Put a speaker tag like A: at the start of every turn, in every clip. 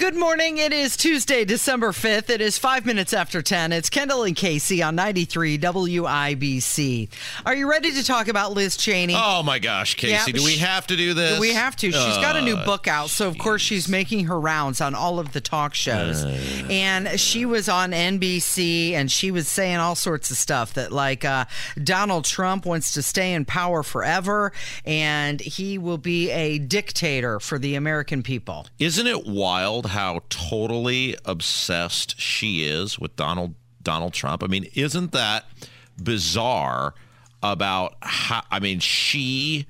A: Good morning. It is Tuesday, December 5th. It is five minutes after 10. It's Kendall and Casey on 93 WIBC. Are you ready to talk about Liz Cheney?
B: Oh my gosh, Casey, do we have to do this?
A: We have to. She's got a new
B: Uh,
A: book out, so of course she's making her rounds on all of the talk shows. and she was on NBC, and she was saying all sorts of stuff that, like, uh, Donald Trump wants to stay in power forever, and he will be a dictator for the American people.
B: Isn't it wild how totally obsessed she is with Donald Donald Trump? I mean, isn't that bizarre about how I mean, she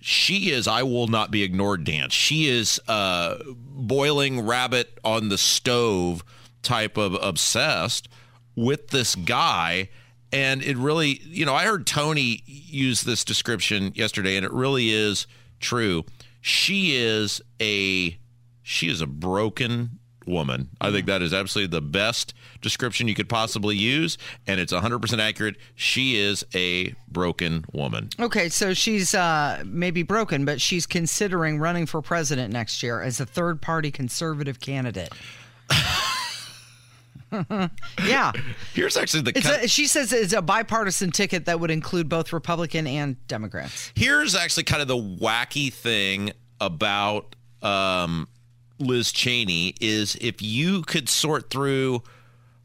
B: she is I will not be ignored dance. She is uh boiling rabbit on the stove type of obsessed with this guy and it really, you know, I heard Tony use this description yesterday and it really is true. She is a she is a broken woman. I think that is absolutely the best description you could possibly use, and it's 100% accurate. She is a broken woman.
A: Okay, so she's uh, maybe broken, but she's considering running for president next year as a third party conservative candidate. yeah.
B: Here's actually the cut-
A: a, she says it's a bipartisan ticket that would include both Republican and Democrats.
B: here's actually kind of the wacky thing about um, Liz Cheney is if you could sort through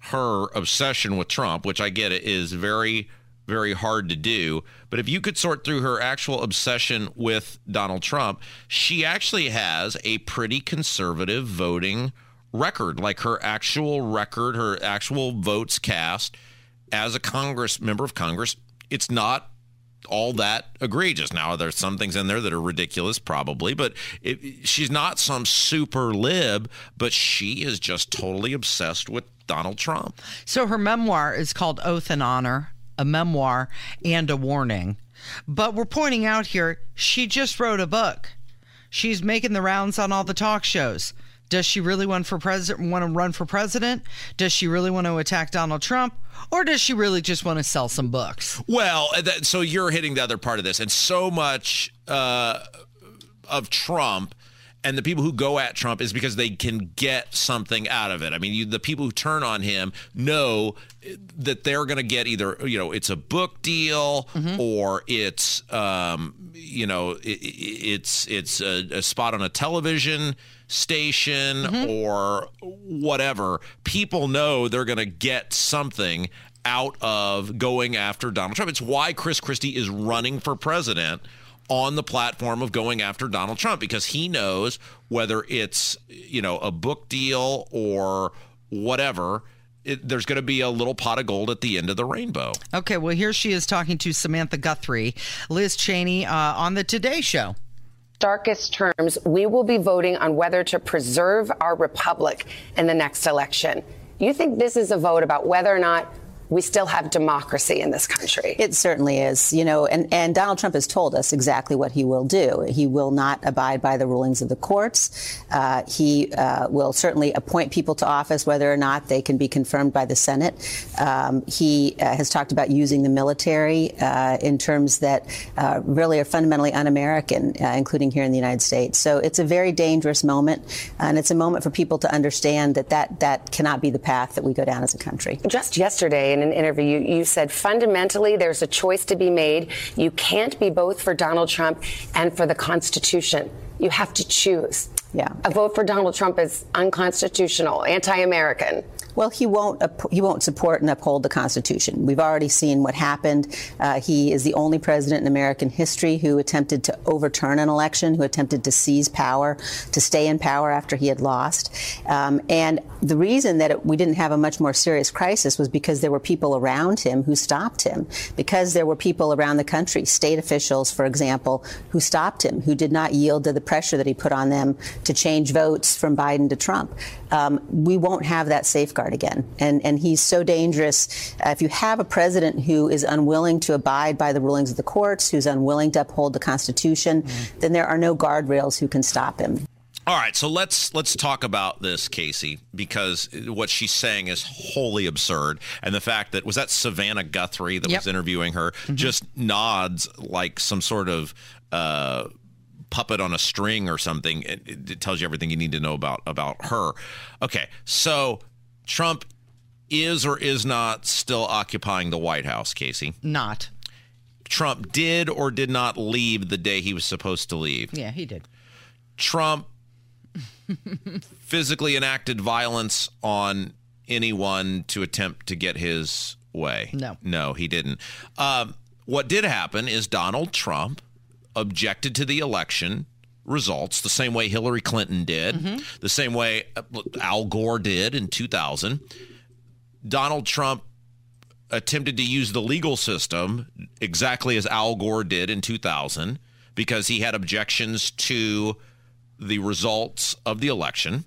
B: her obsession with Trump, which I get it is very very hard to do, but if you could sort through her actual obsession with Donald Trump, she actually has a pretty conservative voting record, like her actual record, her actual votes cast as a Congress member of Congress. It's not all that egregious. Now, there's some things in there that are ridiculous, probably, but it, she's not some super lib, but she is just totally obsessed with Donald Trump.
A: So her memoir is called Oath and Honor, a memoir and a warning. But we're pointing out here, she just wrote a book. She's making the rounds on all the talk shows. Does she really want for president want to run for president? Does she really want to attack Donald Trump? Or does she really just want to sell some books?
B: Well, that, so you're hitting the other part of this, and so much uh, of Trump and the people who go at Trump is because they can get something out of it. I mean, you, the people who turn on him know eh, that they're going to get either you know it's a book deal mm-hmm. or it's um, you know it, it's it's a, a spot on a television station mm-hmm. or whatever. People know they're going to get something out of going after Donald Trump. It's why Chris Christie is running for president on the platform of going after Donald Trump because he knows whether it's you know a book deal or whatever it, there's going to be a little pot of gold at the end of the rainbow.
A: Okay, well, here she is talking to Savannah Guthrie, Liz Cheney uh, on the Today Show.
C: darkest terms, we will be voting on whether to preserve our republic in the next election. You think this is a vote about whether or not we still have democracy in this country?
D: It certainly is, you know, and, and Donald Trump has told us exactly what he will do. He will not abide by the rulings of the courts. Uh, he uh, will certainly appoint people to office, whether or not they can be confirmed by the Senate. Um, he uh, has talked about using the military uh, in terms that uh, really are fundamentally un-American, uh, including here in the United States. So it's a very dangerous moment, and it's a moment for people to understand that that, that cannot be the path that we go down as a country.
C: Just yesterday in an interview, you said fundamentally there's a choice to be made. You can't be both for Donald Trump and for the Constitution. You have to choose.
D: Yeah.
C: A vote for Donald Trump is unconstitutional, anti American.
D: Well, he won't. He won't support and uphold the Constitution. We've already seen what happened. Uh, he is the only president in American history who attempted to overturn an election, who attempted to seize power, to stay in power after he had lost. Um, and the reason that it, we didn't have a much more serious crisis was because there were people around him who stopped him. Because there were people around the country, state officials, for example, who stopped him, who did not yield to the pressure that he put on them to change votes from Biden to Trump. Um, we won't have that safeguard again. And, and he's so dangerous. Uh, if you have a president who is unwilling to abide by the rulings of the courts, who's unwilling to uphold the Constitution, then there are no guardrails who can stop him.
B: All right, so let's let's talk about this, Casey, because what she's saying is wholly absurd, and the fact that was that Savannah Guthrie that
A: Yep.
B: was interviewing her just nods like some sort of uh, puppet on a string or something. It, it tells you everything you need to know about about her. Okay, so Trump is or is not still occupying the White House, Casey.
A: Not.
B: Trump did or did not leave the day he was supposed to leave.
A: Yeah, he did.
B: Trump physically enacted violence on anyone to attempt to get his way.
A: No.
B: No, he didn't. Um, what did happen is Donald Trump objected to the election results the same way Hillary Clinton did, the same way uh, Al Gore did in 2000. Donald Trump attempted to use the legal system exactly as Al Gore did in 2000 because he had objections to the results of the election.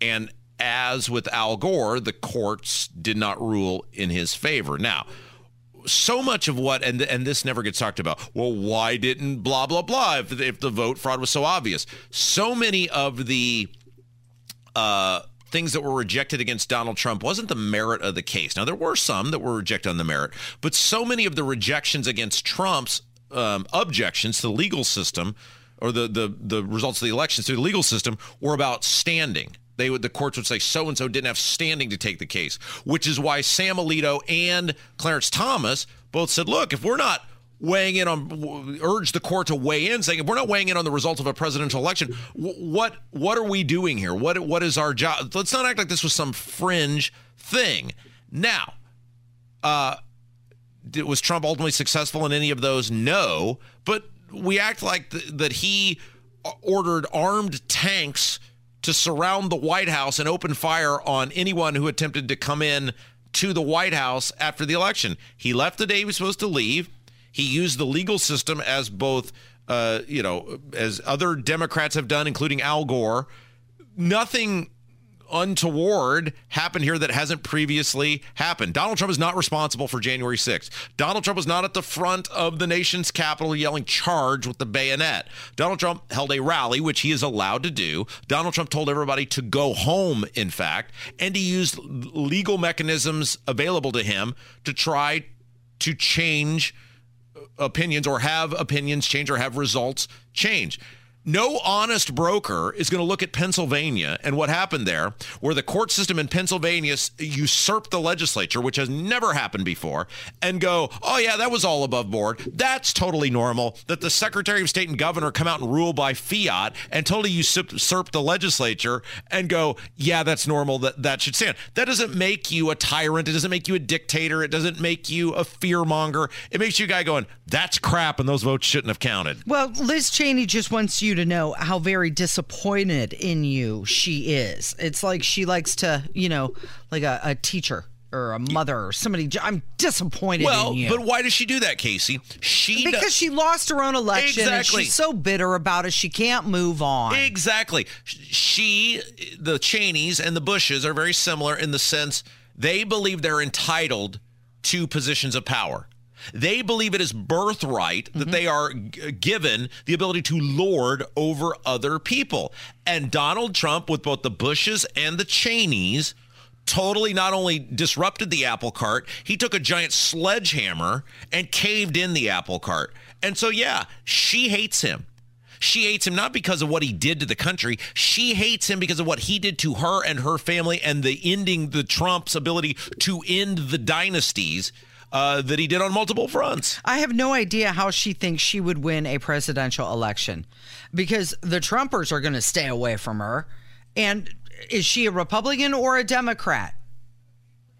B: And as with Al Gore, the courts did not rule in his favor. Now, so much of what and and this never gets talked about. Well, why didn't blah blah blah if if the vote fraud was so obvious? So many of the uh, things that were rejected against Donald Trump wasn't the merit of the case. Now there were some that were rejected on the merit, but so many of the rejections against Trump's um, objections to the legal system or the the the results of the elections through the legal system were about standing. They would the courts would say so and so didn't have standing to take the case, which is why Sam Alito and Clarence Thomas both said, "Look, if we're not weighing in on urge the court to weigh in, saying if we're not weighing in on the result of a presidential election, what what are we doing here? What what is our job? Let's not act like this was some fringe thing." Now, uh, was Trump ultimately successful in any of those? No, but we act like th- that he ordered armed tanks to surround the White House and open fire on anyone who attempted to come in to the White House after the election. He left the day he was supposed to leave. He used the legal system as both, uh, you know, as other Democrats have done, including Al Gore. Nothing untoward happened here that hasn't previously happened. Donald Trump is not responsible for January 6th. Donald Trump was not at the front of the nation's Capitol yelling charge with the bayonet. Donald Trump held a rally, which he is allowed to do. Donald Trump told everybody to go home, in fact, and he used legal mechanisms available to him to try to change opinions or have opinions change or have results change. No honest broker is going to look at Pennsylvania and what happened there, where the court system in Pennsylvania usurped the legislature, which has never happened before, and go, oh, yeah, that was all above board. That's totally normal that the Secretary of State and governor come out and rule by fiat and totally usurp the legislature and go, yeah, that's normal. That, that should stand. That doesn't make you a tyrant. It doesn't make you a dictator. It doesn't make you a fearmonger. It makes you a guy going, that's crap, and those votes shouldn't have counted.
A: Well, Liz Cheney just wants you to know how very disappointed in you she is. It's like she likes to, you know, like a, a teacher or a mother or somebody. I'm disappointed
B: well,
A: in you.
B: but why does she do that, Casey? She
A: because
B: does-
A: she lost her own election
B: Exactly.
A: and she's so bitter about it she can't move on.
B: Exactly. She, the Cheneys and the Bushes are very similar in the sense they believe they're entitled to positions of power. They believe it is birthright that they are g- given the ability to lord over other people. And Donald Trump, with both the Bushes and the Cheneys, totally not only disrupted the apple cart, he took a giant sledgehammer and caved in the apple cart. And so, yeah, she hates him. She hates him not because of what he did to the country. She hates him because of what he did to her and her family and the ending the Trump's ability to end the dynasties uh, that he did on multiple fronts.
A: I have no idea how she thinks she would win a presidential election because the Trumpers are going to stay away from her. And is she a Republican or a Democrat?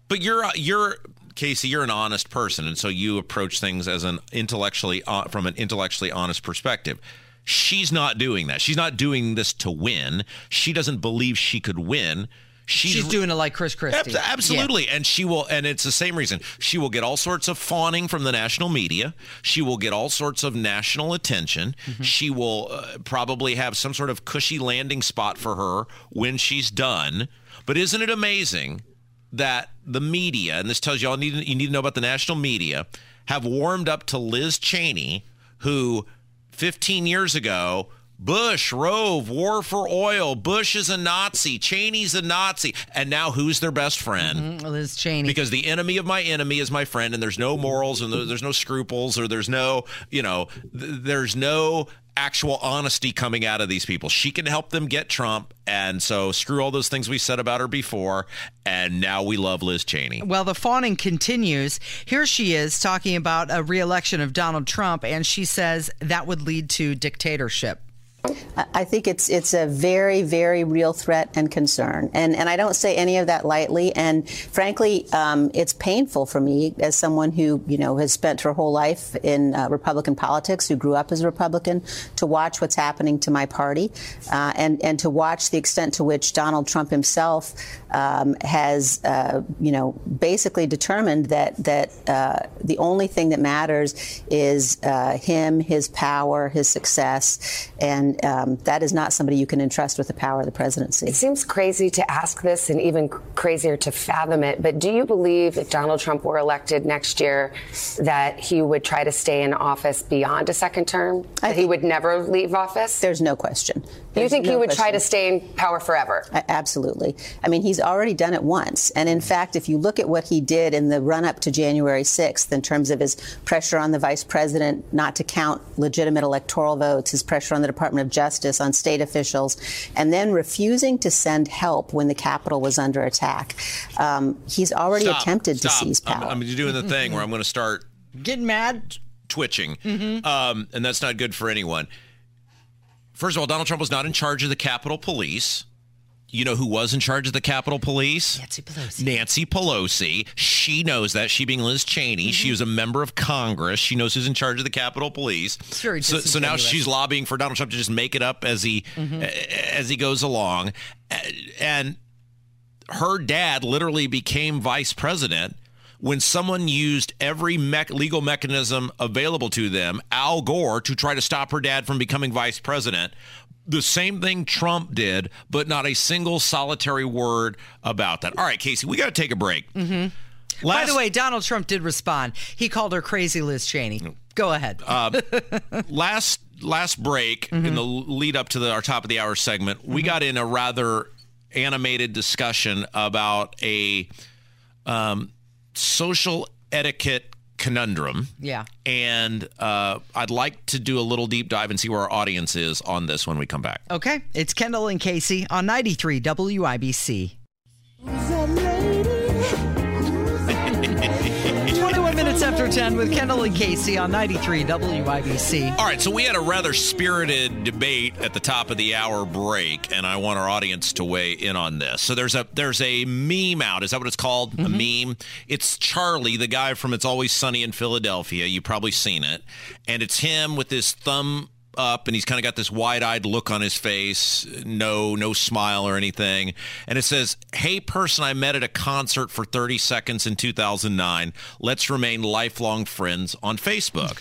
B: But you're you're Casey, you're an honest person, and so you approach things as an intellectually uh, from an intellectually honest perspective. She's not doing that. She's not doing this to win. She doesn't believe she could win. She's,
A: She's doing it like Chris Christie.
B: Ab- Absolutely. And she will, and it's the same reason. She will get all sorts of fawning from the national media. She will get all sorts of national attention. She will uh, probably have some sort of cushy landing spot for her when she's done. But isn't it amazing that the media, and this tells you all need, you need to know about the national media, have warmed up to Liz Cheney, who 15 years ago Bush, Rove, war for oil. Bush is a Nazi. Cheney's a Nazi. And now who's their best friend?
A: Mm, Liz Cheney.
B: Because the enemy of my enemy is my friend, and there's no morals, and there's no scruples, or there's no, you know, th- there's no actual honesty coming out of these people. She can help them get Trump. And so screw all those things we said about her before. And now we love Liz Cheney.
A: Well, the fawning continues. Here she is talking about a reelection of Donald Trump, and she says that would lead to dictatorship.
D: I think it's it's a very very real threat and concern, and and I don't say any of that lightly. And frankly, um, it's painful for me as someone who you know has spent her whole life in uh, Republican politics, who grew up as a Republican, to watch what's happening to my party, uh, and and to watch the extent to which Donald Trump himself um, has uh, you know basically determined that that uh, the only thing that matters is uh, him, his power, his success, and um, that is not somebody you can entrust with the power of the presidency.
C: It seems crazy to ask this and even crazier to fathom it, but do you believe if Donald Trump were elected next year that he would try to stay in office beyond a second term? That he would never leave office?
D: There's no question.
C: Do you
D: There's
C: think he
D: no
C: would try to stay in power forever?
D: A- Absolutely. I mean, he's already done it once. And in fact, if you look at what he did in the run up to January 6th in terms of his pressure on the vice president not to count legitimate electoral votes, his pressure on the Department of Justice, on state officials, and then refusing to send help when the Capitol was under attack, um, he's already
B: Stop,
D: attempted
B: stop.
D: to seize power.
B: I'm-
D: power.
B: I'm, doing the thing where I'm going to start
A: Getting mad?
B: twitching, um, and that's not good for anyone. First of all, Donald Trump was not in charge of the Capitol Police. You know who was in charge of the Capitol Police?
A: Nancy Pelosi.
B: Nancy Pelosi. She knows that. She being Liz Cheney. She mm-hmm. was a member of Congress. She knows who's in charge of the Capitol Police.
A: very
B: so, so now she's lobbying for Donald Trump to just make it up as he mm-hmm. as he goes along. And her dad literally became vice president when someone used every mech legal mechanism available to them, Al Gore, to try to stop her dad from becoming vice president. The same thing Trump did, but not a single solitary word about that. All right, Casey, we got to take a break. Mm-hmm.
A: By the way, Donald Trump did respond. He called her crazy Liz Cheney. Go ahead.
B: last last break in the lead up to the, our top of the hour segment, we got in a rather animated discussion about a um, social etiquette conundrum.
A: Yeah.
B: And uh, I'd like to do a little deep dive and see where our audience is on this when we come back.
A: okay. It's Kendall and Casey on 93 WIBC. After 10 with Kendall and Casey on 93 WIBC.
B: All right, so we had a rather spirited debate at the top of the hour break, and I want our audience to weigh in on this. So there's a there's a meme out. Is that what it's called? A mm-hmm. meme. It's Charlie, the guy from It's Always Sunny in Philadelphia. You've probably seen it, and it's him with his thumb up and he's kind of got this wide-eyed look on his face no no smile or anything and it says hey person i met at a concert for 30 seconds in 2009 let's remain lifelong friends on facebook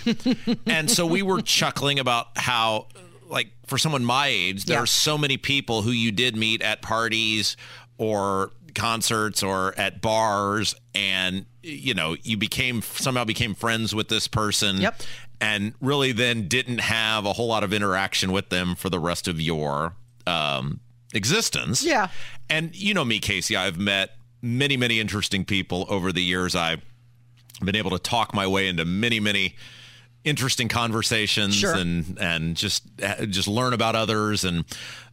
B: and so we were chuckling about how like for someone my age there
A: Yeah.
B: are so many people who you did meet at parties or concerts or at bars and you know you became somehow became friends with this person
A: Yep.
B: And really then didn't have a whole lot of interaction with them for the rest of your um, existence.
A: Yeah.
B: And you know me, Casey, I've met many, many interesting people over the years. I've been able to talk my way into many, many interesting conversations
A: Sure.
B: and and just just learn about others and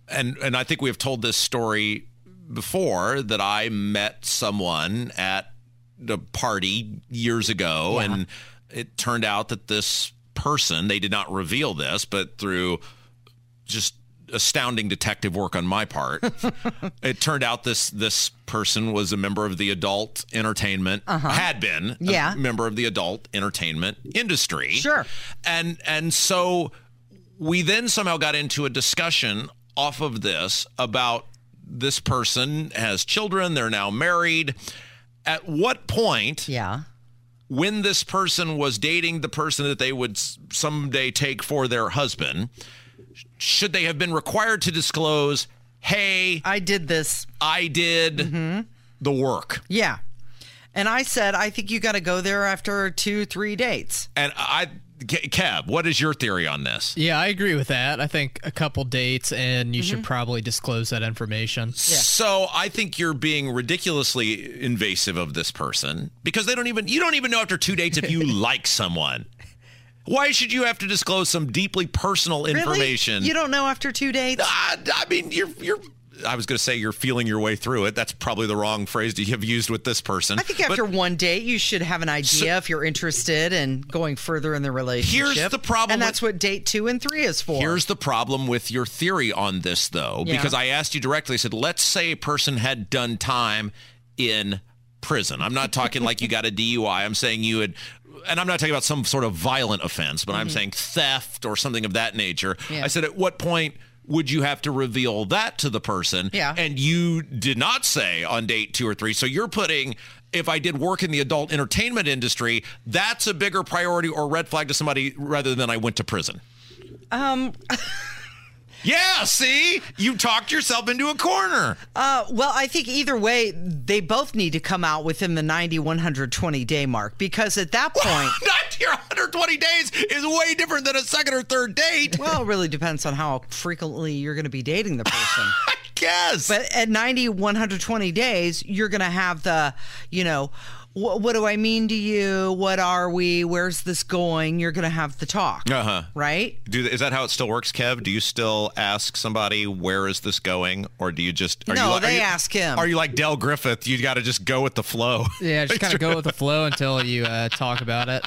B: and and I think we have told this story before that I met someone at the party years ago and it turned out that this person they did not reveal this but through just astounding detective work on my part it turned out this this person was a member of the adult entertainment uh-huh. had been
A: Yeah.
B: a member of the adult entertainment industry
A: Sure.
B: and and so we then somehow got into a discussion off of this about this person has children they're now married at what point
A: Yeah.
B: When this person was dating the person that they would someday take for their husband should they have been required to disclose hey
A: I did this.
B: i did mm-hmm. the work
A: Yeah. And I said, I think you got to go there after two, three dates.
B: And I, Kev, what is your theory on this?
E: Yeah, I agree with that. I think a couple dates and you should mm-hmm. probably disclose that information.
B: So I think you're being ridiculously invasive of this person because they don't even you don't even know after two dates if you like someone. Why should you have to disclose some deeply personal information?
A: Really? You don't know after two dates?
B: I, I mean, you're you're. I was going to say you're feeling your way through it. That's probably the wrong phrase to have used with this person.
A: I think
B: But
A: after one date, you should have an idea if you're interested in going further in the relationship.
B: Here's the problem
A: and
B: with-
A: that's what date two and three is for.
B: Here's the problem with your theory on this, though,
A: Yeah.
B: because I asked you directly. I said, let's say a person had done time in prison. I'm not talking like you got a DUI. I'm saying you had, and I'm not talking about some sort of violent offense, but I'm saying theft or something of that nature.
A: Mm-hmm. Yeah.
B: I said, at what point would you have to reveal that to the person?
A: Yeah.
B: And you did not say on date two or three. So you're putting. If I did work in the adult entertainment industry, that's a bigger priority or red flag to somebody rather than I went to prison.
A: um,
B: Yeah, see? You talked yourself into a corner.
A: uh, well, I think either way, they both need to come out within the 90, 120 day mark because at that point,
B: 90 or 120 days is way different than a second or third date.
A: well, it really depends on how frequently you're going to be dating the person.
B: I guess.
A: But at 90, 120 days, you're going to have the, you know, wh- what do I mean to you? What are we? Where's this going? You're going to have the talk.
B: Uh-huh.
A: Right?
B: Do, is that how it still works, Kev? Do you still ask somebody where is this going, or do you just? Are
A: No,
B: you, like-
A: they
B: are you-
A: ask him.
B: Are you like Del Griffith? You got to just go with the flow.
E: Yeah, just kind of go with the flow until you uh, talk about it.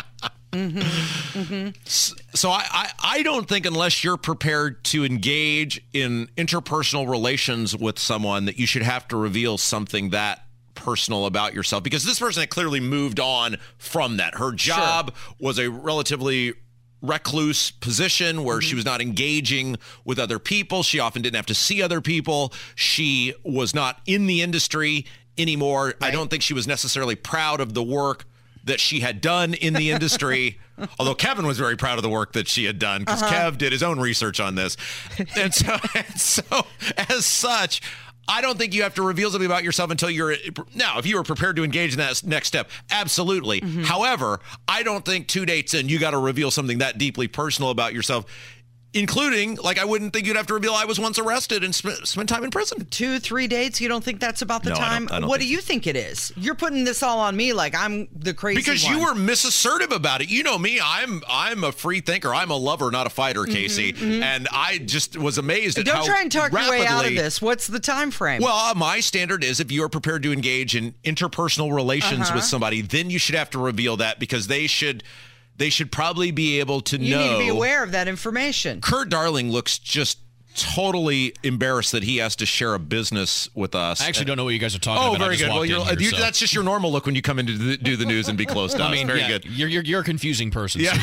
B: So I, I, I don't think unless you're prepared to engage in interpersonal relations with someone that you should have to reveal something that personal about yourself because this person had clearly moved on from that. Her job was a relatively recluse position where she mm-hmm. was not engaging with other people. She often didn't have to see other people. She was not in the industry anymore. I don't think she was necessarily proud of the work that she had done in the industry. Although Kevin was very proud of the work that she had done because uh-huh. Kev did his own research on this. And so, and so, as such, I don't think you have to reveal something about yourself until you're now. If you were prepared to engage in that next step, absolutely. Mm-hmm. However, I don't think two dates in you got to reveal something that deeply personal about yourself, including like I wouldn't think you'd have to reveal I was once arrested and spent, spent time in prison.
A: Two, three dates. You don't think that's about the
B: No, I don't-
A: time?
B: I don't
A: what do you think it is? You're putting this all on me like I'm the crazy
B: because
A: one.
B: you were misassertive about it. You know me. I'm I'm a free thinker. I'm a lover, not a fighter, Casey. And I just was amazed at
A: Don't
B: how
A: try and talk your way out of
B: rapidly-
A: this. What's the time frame?
B: Well, uh, my standard is if you are prepared to engage in interpersonal relations
A: Uh-huh.
B: with somebody, then you should have to reveal that because they should they should probably be able to
A: you
B: know.
A: You need to be aware of that information.
B: Kurt Darling looks just totally embarrassed that he has to share a business with us.
F: I actually don't know what you guys are talking
B: Oh,
F: about. I
B: very good. Well, you're,
F: here,
B: you-
F: so-
B: that's just your normal look when you come in to do- do the news and be close to us.
F: I mean,
B: very
F: yeah,
B: good.
F: You're, you're you're a confusing person.
B: Yeah.
F: So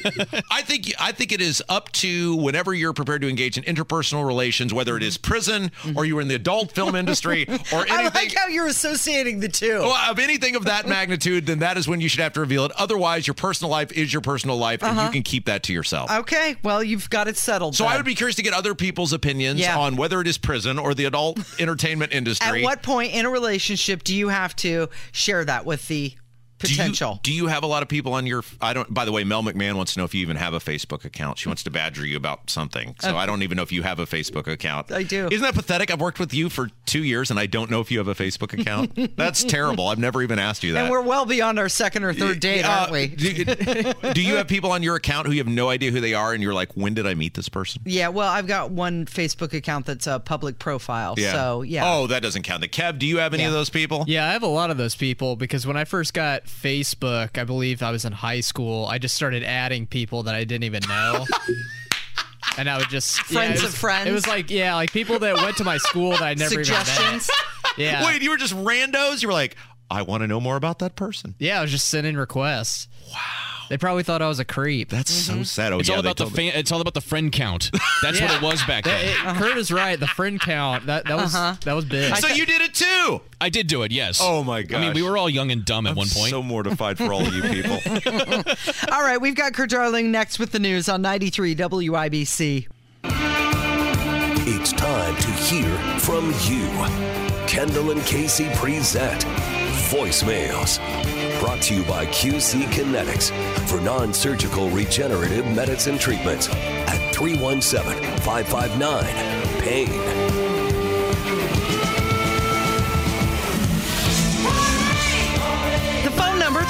F: yeah.
B: I think I think it is up to whenever you're prepared to engage in interpersonal relations, whether it is prison or you're in the adult film industry or
A: Mm-hmm. I
B: anything
A: like how you're associating the two.
B: well, of anything of that magnitude, then that is when you should have to reveal it. Otherwise, your personal life is your personal life, and you can keep that to yourself.
A: Okay, well, you've got it settled.
B: so
A: then.
B: I would be curious to get other people's opinions
A: Yeah.
B: on whether it is prison or the adult entertainment industry.
A: At what point in a relationship do you have to share that with the
B: Do you-
A: potential?
B: Do you, have a lot of people on your? I don't. By the way, Mel McMahon wants to know if you even have a Facebook account. She wants to badger you about something. So I don't even know if you have a Facebook account.
A: I do.
B: Isn't that pathetic? I've worked with you for two years and I don't know if you have a Facebook account. That's terrible. I've never even asked you that.
A: and we're well beyond our second or third date,
B: Uh,
A: aren't we?
B: do, do you have people on your account who you have no idea who they are, and you're like, when did I meet this person?
A: Yeah, well, I've got one Facebook account that's a public profile. So, yeah.
B: Oh, that doesn't count. The Kev, do you have any
A: Yeah.
B: of those people?
E: Yeah, I have a lot of those people because when I first got Facebook, I believe I was in high school. I just started adding people that I didn't even know. And I would just yeah,
A: Friends of friends?
E: It was like yeah, like people that went to my school that I never
A: Suggestions?
E: even met. Yeah,
B: Wait, you were just randos? You were like, I want to know more about that person.
E: yeah, I was just sending requests. Wow, they probably thought I was a creep.
B: That's so mm-hmm. sad. Oh,
F: It's
B: yeah,
F: all
B: they
F: about the
B: told
F: fan, it's all about the friend count. That's what it was back
E: That-
F: then.
E: it- Kurt is right. The friend count that that was uh-huh. that was big.
B: So you did it too.
F: I did do it. Yes.
B: Oh, my god.
F: I mean,
B: gosh.
F: we were all young and dumb at one point.
B: So mortified for all of you people.
A: All right, we've got Kurt Darling next with the news on 93 WIBC.
G: It's time to hear from you. Kendall and Casey present voicemails. Brought to you by QC Kinetix for non surgical regenerative medicine treatments at 317 559 PAIN.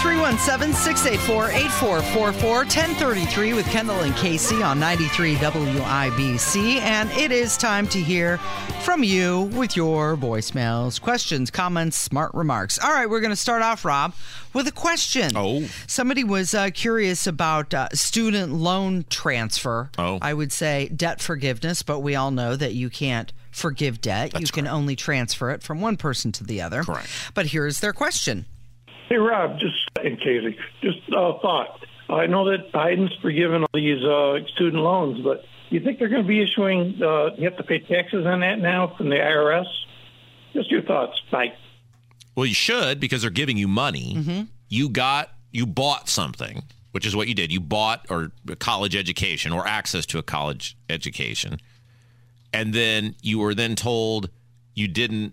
A: 317 684 8444 1033 with Kendall and Casey on 93 WIBC. And it is time to hear from you with your voicemails, questions, comments, smart remarks. All right, we're going to start off, Rob, with a question.
B: Oh.
A: Somebody was uh, curious about uh, student loan transfer.
B: Oh.
A: I would say debt forgiveness, but we all know that you can't forgive debt. That's you can correct. only transfer it from one person to the other.
B: Correct.
A: But here's their question
H: Hey, Rob, just in Casey, just a thought. I know that Biden's forgiven all these uh, student loans, but you think they're going to be issuing, uh, you have to pay taxes on that now from the IRS? Just your thoughts. Bye.
B: Well, you should because they're giving you money. You got, you bought something, which is what you did. You bought or a college education or access to a college education, and then you were then told you didn't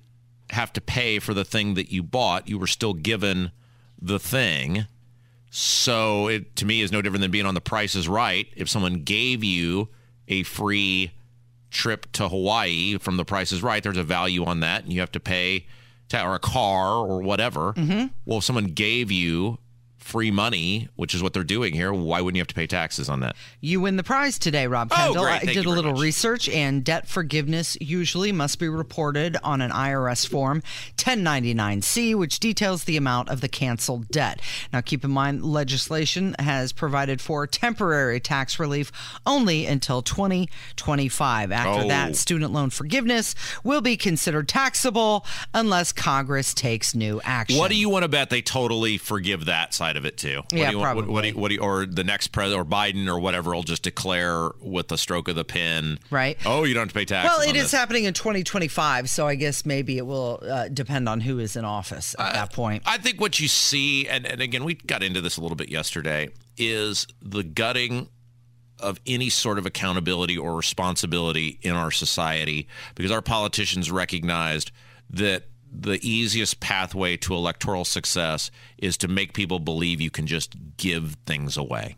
B: have to pay for the thing that you bought. You were still given the thing. So it to me is no different than being on the Price is Right. If someone gave you a free trip to Hawaii from the Price is Right, there's a value on that, and you have to pay, or a car or whatever. Mm-hmm. Well, if someone gave you free money, which is what they're doing here, why wouldn't you have to pay taxes on that?
A: You win the prize today, Rob
B: Oh,
A: Kendall.
B: great.
A: I did a little
B: much.
A: research, and debt forgiveness usually must be reported on an IRS form 1099C, which details the amount of the canceled debt. Now, keep in mind, legislation has provided for temporary tax relief only until 2025. After
B: Oh.
A: that, student loan forgiveness will be considered taxable unless Congress takes new action.
B: What do you want to bet they totally forgive that side of it too? What
A: Yeah,
B: do you want, what, what do you,
A: probably.
B: what do you, or the next president or Biden or whatever will just declare with the stroke of the pen,
A: Right.
B: Oh, you don't have to pay taxes.
A: Well, it is
B: this.
A: happening in 2025, so I guess maybe it will uh, depend on who is in office at that point.
B: I think what you see, and, and again, we got into this a little bit yesterday, is the gutting of any sort of accountability or responsibility in our society because our politicians recognized that the easiest pathway to electoral success is to make people believe you can just give things away.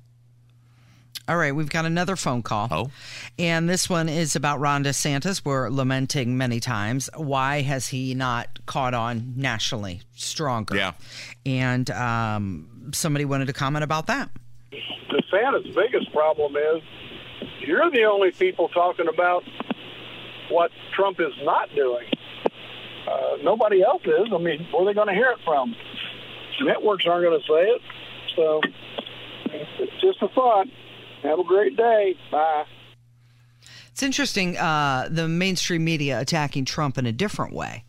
A: All right, we've got another phone call.
B: Oh.
A: And this one is about Ron DeSantis. We're lamenting many times. Why has he not caught on nationally stronger?
B: Yeah.
A: And um, somebody wanted to comment about that.
I: DeSantis' biggest problem is you're the only people talking about what Trump is not doing. Uh, nobody else is. I mean, where are they going to hear it from? Networks aren't going to say it. So it's just a thought. Have a great day. Bye.
A: It's interesting, uh, the mainstream media attacking Trump in a different way.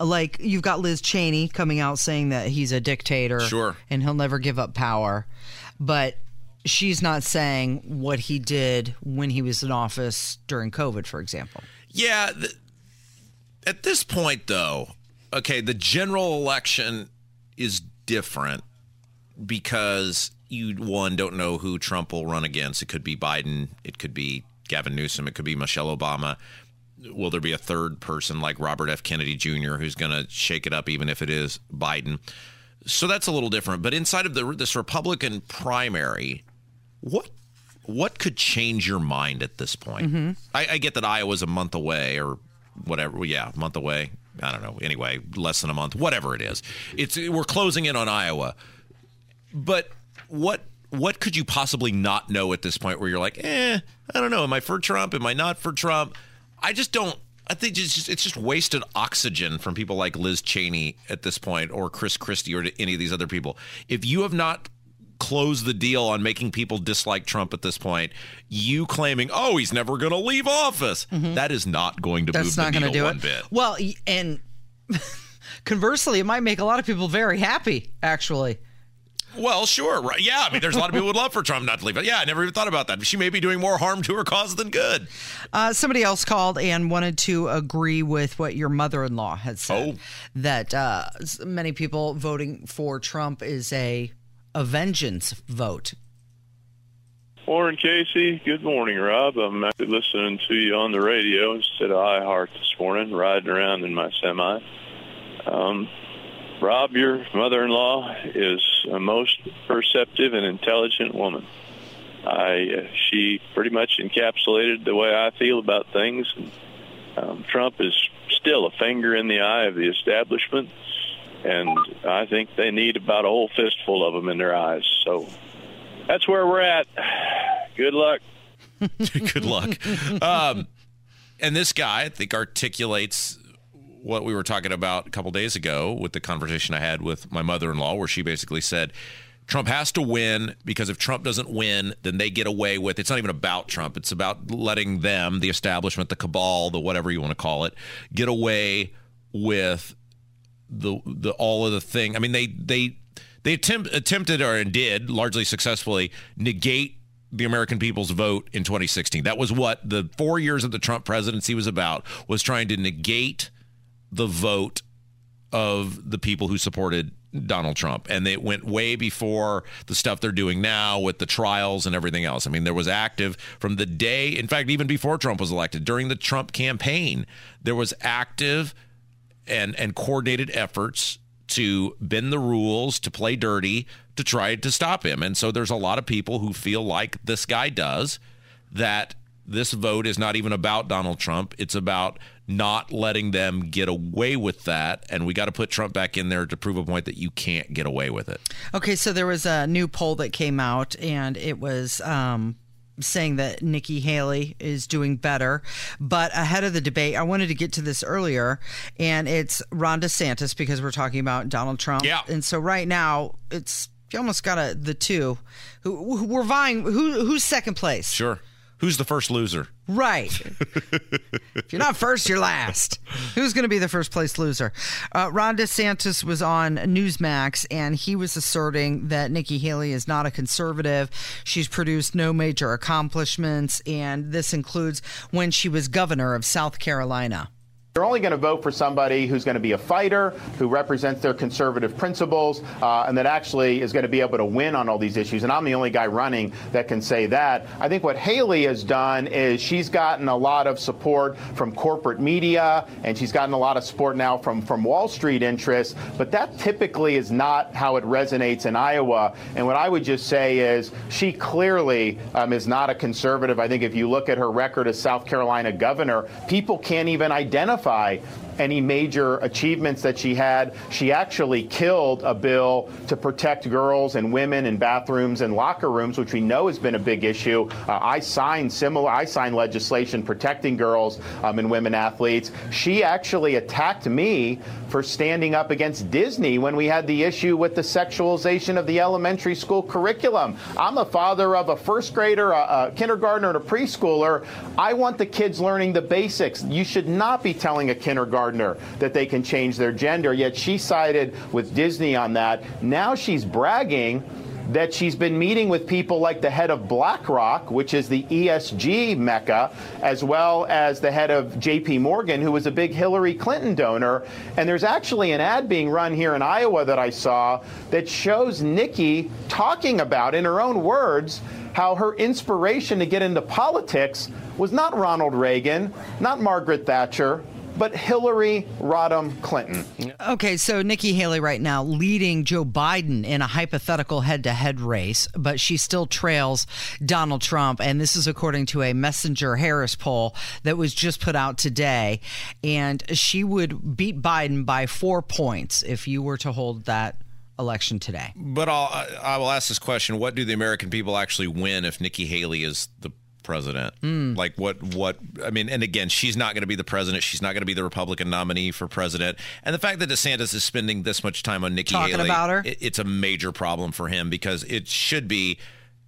A: Like, you've got Liz Cheney coming out saying that he's a dictator.
B: Sure.
A: And he'll never give up power. But she's not saying what he did when he was in office during COVID, for example.
B: Yeah. th at this point, though, okay, the general election is different because you, one, don't know who Trump will run against. It could be Biden, it could be Gavin Newsom, it could be Michelle Obama. Will there be a third person like Robert F. Kennedy Jr. who's going to shake it up, even if it is Biden? So that's a little different. But inside of the, this Republican primary, what what could change your mind at this point? Mm-hmm. I, I get that Iowa's a month away or whatever. Yeah, month away. I don't know. Anyway, less than a month, whatever it is. It's we're closing in on Iowa. But what what could you possibly not know at this point where you're like, eh, I don't know. Am I for Trump? Am I not for Trump? I just don't. I think it's just, it's just wasted oxygen from people like Liz Cheney at this point, or Chris Christie, or any of these other people. If you have not closed the deal on making people dislike Trump at this point, you claiming, oh, he's never going to leave office, that is not going to
A: Mm-hmm. That's
B: move
A: not going to do
B: one
A: it.
B: bit.
A: Well, and conversely, it might make a lot of people very happy, actually.
B: Well, sure, right? Yeah, I mean, there's a lot of people who would love for Trump not to leave. But Yeah, I never even thought about that. She may be doing more harm to her cause than good.
A: Uh, somebody else called and wanted to agree with what your mother-in-law had said.
B: Oh.
A: That uh, many people voting for Trump is a a vengeance vote.
J: Warren Casey, good morning, Rob. I'm actually listening to you on the radio instead of iHeart this morning, riding around in my semi. Um, Rob, your mother-in-law is a most perceptive and intelligent woman. I uh, she pretty much encapsulated the way I feel about things. Um, Trump is still a finger in the eye of the establishment, and I think they need about a whole fistful of them in their eyes. So that's where we're at. Good luck.
B: Good luck. Um, and this guy, I think, articulates what we were talking about a couple days ago with the conversation I had with my mother in law, where she basically said, Trump has to win because if Trump doesn't win, then they get away with it's not even about Trump. It's about letting them, the establishment, the cabal, the whatever you want to call it, get away with the the all of the thing. I mean, they they they attempt, attempted or and did largely successfully negate the American people's vote in 2016. That was what the 4 years of the Trump presidency was about was trying to negate the vote of the people who supported Donald Trump. And it went way before the stuff they're doing now with the trials and everything else. I mean, there was active from the day, in fact, even before Trump was elected, during the Trump campaign, there was active and and coordinated efforts to bend the rules, to play dirty, to try to stop him. And so there's a lot of people who feel like this guy does that this vote is not even about Donald Trump. It's about not letting them get away with that. And we got to put Trump back in there to prove a point that you can't get away with it.
A: Okay, so there was a new poll that came out, and it was um, saying that Nikki Haley is doing better. But ahead of the debate, I wanted to get to this earlier, and it's Ron DeSantis because we're talking about Donald Trump.
B: Yeah.
A: And so right now, it's you almost got a, the two who, who we're vying. Who who's second place?
B: Sure. Who's the first loser?
A: Right. if you're not first, you're last. Who's going to be the first place loser? Uh, Ron DeSantis was on Newsmax, and he was asserting that Nikki Haley is not a conservative. She's produced no major accomplishments, and this includes when she was governor of South Carolina.
K: They're only going to vote for somebody who's going to be a fighter, who represents their conservative principles, uh, and that actually is going to be able to win on all these issues. And I'm the only guy running that can say that. I think what Haley has done is she's gotten a lot of support from corporate media, and she's gotten a lot of support now from, from Wall Street interests, but that typically is not how it resonates in Iowa. And what I would just say is she clearly um, is not a conservative. I think if you look at her record as South Carolina governor, people can't even identify identify any major achievements that she had. She actually killed a bill to protect girls and women in bathrooms and locker rooms, which we know has been a big issue. Uh, I signed similar, I signed legislation protecting girls um, and women athletes. She actually attacked me for standing up against Disney when we had the issue with the sexualization of the elementary school curriculum. I'm a father of a first grader, a, a kindergartner, and a preschooler. I want the kids learning the basics. You should not be telling a kindergartner that they can change their gender, yet she sided with Disney on that. Now she's bragging that she's been meeting with people like the head of BlackRock, which is the ESG mecca, as well as the head of JP Morgan, who was a big Hillary Clinton donor. And there's actually an ad being run here in Iowa that I saw that shows Nikki talking about, in her own words, how her inspiration to get into politics was not Ronald Reagan, not Margaret Thatcher, but Hillary Rodham Clinton.
A: Okay, so Nikki Haley right now leading Joe Biden in a hypothetical head to head race, but she still trails Donald Trump. And this is according to a Messenger Harris poll that was just put out today. And she would beat Biden by four points if you were to hold that election today.
B: But I'll, I will ask this question: What do the American people actually win if Nikki Haley is the president?
A: Hmm.
B: Like what? What? I mean, and again, she's not going to be the president. She's not going to be the Republican nominee for president. And the fact that DeSantis is spending this much time on Nikki
A: Talking
B: Haley,
A: about her?
B: it- it's a major problem for him because it should be.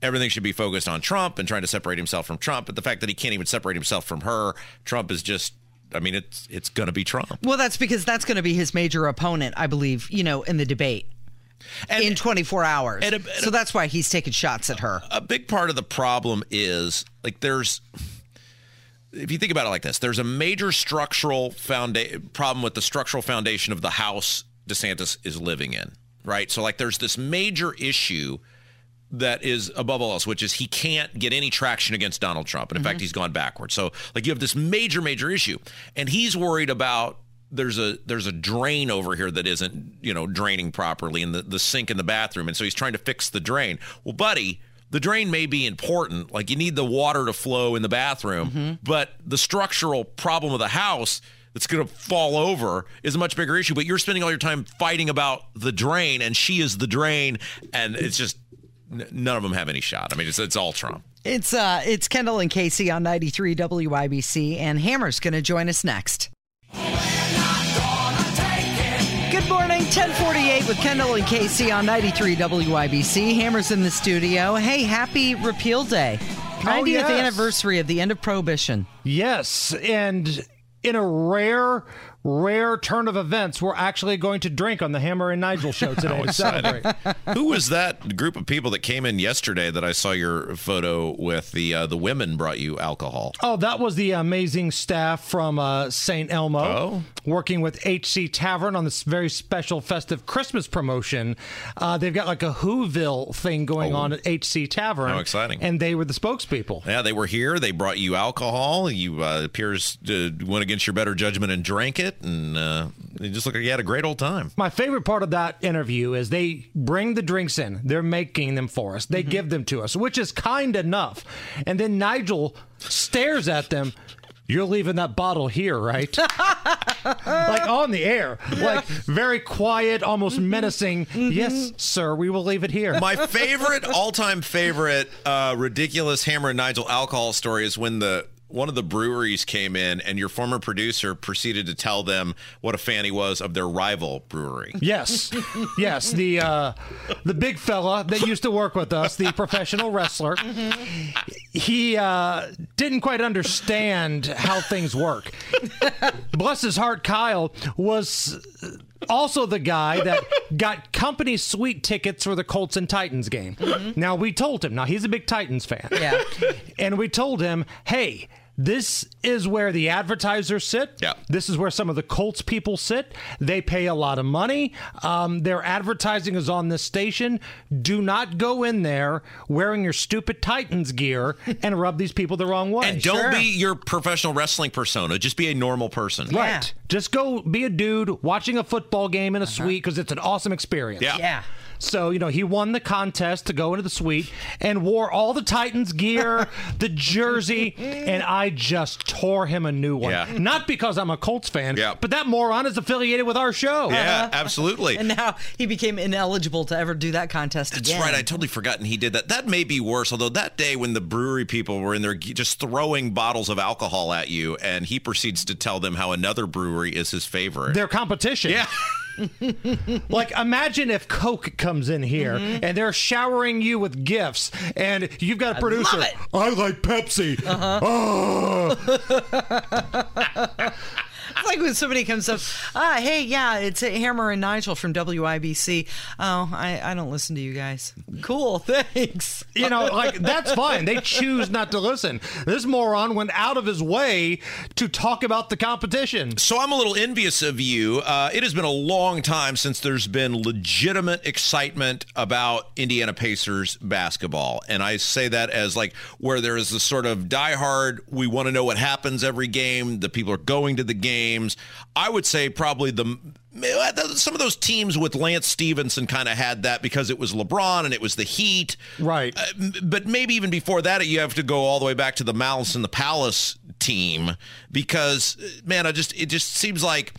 B: Everything should be focused on Trump and trying to separate himself from Trump. But the fact that he can't even separate himself from her, Trump is just. I mean, it's it's going to be Trump.
A: Well, that's because that's going to be his major opponent, I believe, you know, in the debate. in 24 hours. so that's why he's taking shots at her.
B: a big part of the problem is like there's if you think about it like this there's a major structural founda- problem with the structural foundation of the house DeSantis is living in right? So like there's this major issue that is above all else which is he can't get any traction against Donald Trump. And in fact mm-hmm. he's gone backwards. So like you have this major major issue. And he's worried about there's a there's a drain over here that isn't you know draining properly in the, the sink in the bathroom. And so he's trying to fix the drain. Well buddy the drain may be important like you need the water to flow in the bathroom but the structural problem of the house that's going to fall over is a much bigger issue but you're spending all your time fighting about the drain and she is the drain and it's just none of them have any shot. I mean it's, it's all trump.
A: It's uh it's Kendall and Casey on 93 WIBC and Hammer's going to join us next. Good morning, 1048 with Kendall and Casey on 93 WIBC. Hammer's in the studio. Hey, happy repeal day. 90th
L: yes.
A: anniversary of the end of prohibition.
L: Yes, and in a rare, rare turn of events, we're actually going to drink on the Hammer and Nigel show today.
B: How
L: to celebrate.
B: Who was that group of people that came in yesterday that I saw your photo with? The uh, the women brought you alcohol.
L: Oh, that was the amazing staff from uh, St. Elmo
B: Oh.
L: working with HC Tavern on this very special festive Christmas promotion. Uh, they've got like a Whoville thing going on at HC Tavern.
B: How exciting.
L: And they were the spokespeople.
B: Yeah, they were here. They brought you alcohol. You uh, appears went against your better judgment and drank it, and uh, it just looked like you had a great old time.
L: My favorite part of that interview is they bring the drinks in. They're making them for us.
B: Mm-hmm.
L: They give them to us, which is kind enough. And then Nigel stares at them. You're leaving that bottle here, right? like on the air. Like very quiet, almost menacing. Yes, sir, we will leave it here.
B: My favorite, all-time favorite, uh, ridiculous Hammer and Nigel alcohol story is when the one of the breweries came in and your former producer proceeded to tell them what a fan he was of their rival brewery.
L: Yes, yes. The uh, the big fella that used to work with us, the professional wrestler, he uh, didn't quite understand how things work. Bless his heart, Kyle was also the guy that got company suite tickets for the Colts and Titans game. Now we told him. Now he's a big Titans fan.
A: Yeah.
L: and we told him, hey. This is where the advertisers sit.
B: Yeah.
L: This is where some of the Colts people sit. They pay a lot of money. Um, their advertising is on this station. Do not go in there wearing your stupid Titans gear and rub these people the wrong way.
B: And don't be your professional wrestling persona. Just be a normal person.
L: Right. Just go be a dude watching a football game in a suite because it's an awesome experience.
B: Yeah.
A: Yeah.
L: So, you know, he won the contest to go into the suite and wore all the Titans gear, the jersey, and I just tore him a new one.
B: Yeah.
L: Not because I'm a Colts fan,
B: Yeah.
L: but that moron is affiliated with our show.
B: Yeah, uh-huh. absolutely.
A: And now he became ineligible to ever do that contest again.
B: That's
A: again.
B: right. I totally forgotten he did that. That may be worse. Although that day when the brewery people were in there just throwing bottles of alcohol at you, and he proceeds to tell them how another brewery is his favorite.
L: Their competition.
B: yeah.
L: Like, imagine if Coke comes in here mm-hmm. and they're showering you with gifts, and you've got a producer.
A: love it.
L: I like Pepsi. Oh.
A: It's like when somebody comes up, ah, hey, yeah, it's Hammer and Nigel from WIBC. Oh, I, I don't listen to you guys. Cool, thanks.
L: You know, like that's fine. They choose not to listen. This moron went out of his way to talk about the competition.
B: So I'm a little envious of you. Uh, it has been a long time since there's been legitimate excitement about Indiana Pacers basketball, and I say that as like where there is this sort of diehard. We want to know what happens every game. The people are going to the games. I would say probably the some of those teams with Lance Stephenson kind of had that because it was LeBron and it was the Heat.
L: Right.
B: Uh, but maybe even before that, you have to go all the way back to the Malice and the Palace team because, man, I just it just seems like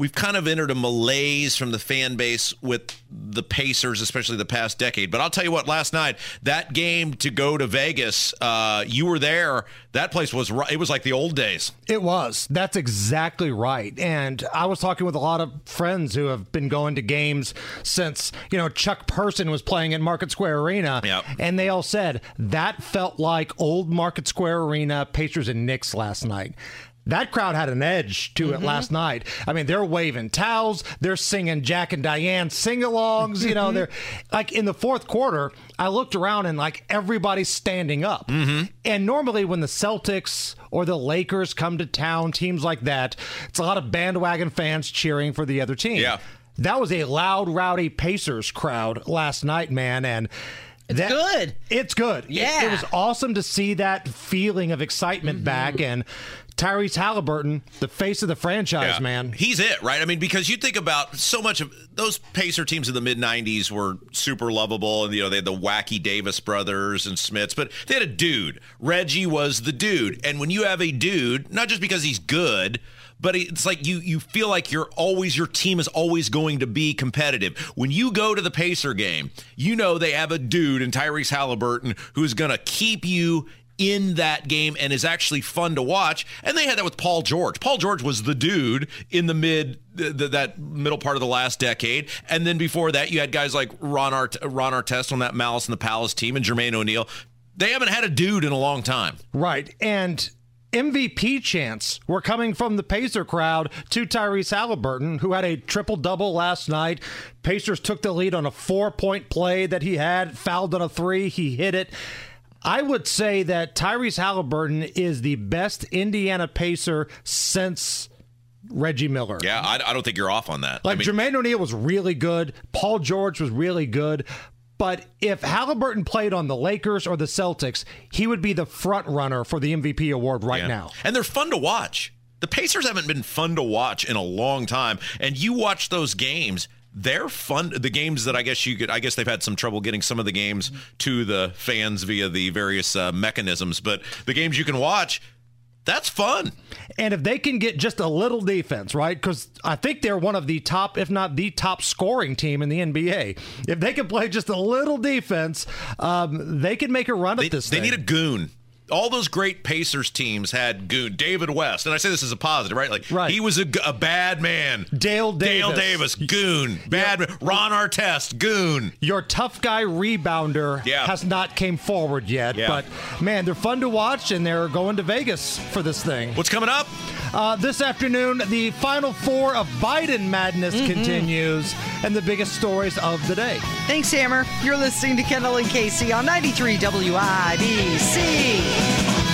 B: we've kind of entered a malaise from the fan base with the Pacers, especially the past decade. But I'll tell you what, last night that game to go to Vegas, uh, you were there. That place was it was like the old days.
L: It was. That's exactly right. And I was talking with a lot of friends who have been going to games since, you know, Chuck Person was playing at Market Square Arena.
B: Yep.
L: And they all said that felt like old Market Square Arena Pacers and Knicks last night. That crowd had an edge to it last mm-hmm. night. I mean, they're waving towels, they're singing Jack and Diane sing-alongs. You know, mm-hmm. they're like in the fourth quarter. I looked around and like everybody's standing up. Mm-hmm. And normally, when the Celtics or the Lakers come to town, teams like that, it's a lot of bandwagon fans cheering for the other team.
B: Yeah.
L: that was a loud, rowdy Pacers crowd last night, man, and. It's
A: good.
L: It's good. It- It, was awesome to see that feeling of excitement back and Tyrese Halliburton, the face of the franchise,
B: Yeah.
L: man.
B: He's it, right? I mean, because you think about so much of those Pacer teams in the mid '90s were super lovable, and you know they had the wacky Davis brothers and Smiths, but they had a dude. Reggie was the dude, and when you have a dude, not just because he's good. But it's like you you feel like you're always your team is always going to be competitive. When you go to the Pacer game, you know they have a dude in Tyrese Halliburton who's going to keep you in that game and is actually fun to watch. And they had that with Paul George. Paul George was the dude in the mid th- th- that middle part of the last decade. And then before that, you had guys like Ron Art- Ron Artest on that Malice in the Palace team and Jermaine O'Neal. They haven't had a dude in a long time.
L: Right. And MVP chants were coming from the Pacer crowd to Tyrese Halliburton, who had a triple double last night. Pacers took the lead on a four point play that he had, fouled on a three, he hit it. I would say that Tyrese Halliburton is the best Indiana Pacer since Reggie Miller.
B: Yeah, I, I don't think you're off on that.
L: Like
B: I mean,
L: Jermaine O'Neal was really good. Paul George was really good. But if Halliburton played on the Lakers or the Celtics, he would be the front runner for the MVP award right
B: Yeah.
L: now.
B: And they're fun to watch. The Pacers haven't been fun to watch in a long time. And you watch those games, they're fun. The games that I guess you could, I guess they've had some trouble getting some of the games to the fans via the various uh, mechanisms. But the games you can watch, that's fun.
L: And if they can get just a little defense, right? Because I think they're one of the top, if not the top scoring team in the NBA. If they can play just a little defense, um, they can make a run
B: They,
L: at this
B: they
L: thing.
B: need a goon. All those great Pacers teams had goon. David West, and I say this as a positive, right? Like
L: Right.
B: he was a bad man.
L: Dale Davis.
B: Dale Davis, goon. Bad man. Ron Artest, goon.
L: Your tough guy rebounder
B: Yeah.
L: has not came forward yet,
B: Yeah.
L: but man, they're fun to watch, and they're going to Vegas for this thing.
B: What's coming up?
L: Uh, this afternoon, the final four of Biden madness continues, and the biggest stories of the day.
A: Thanks, Hammer. You're listening to Kendall and Casey on 93 WIBC. Yeah.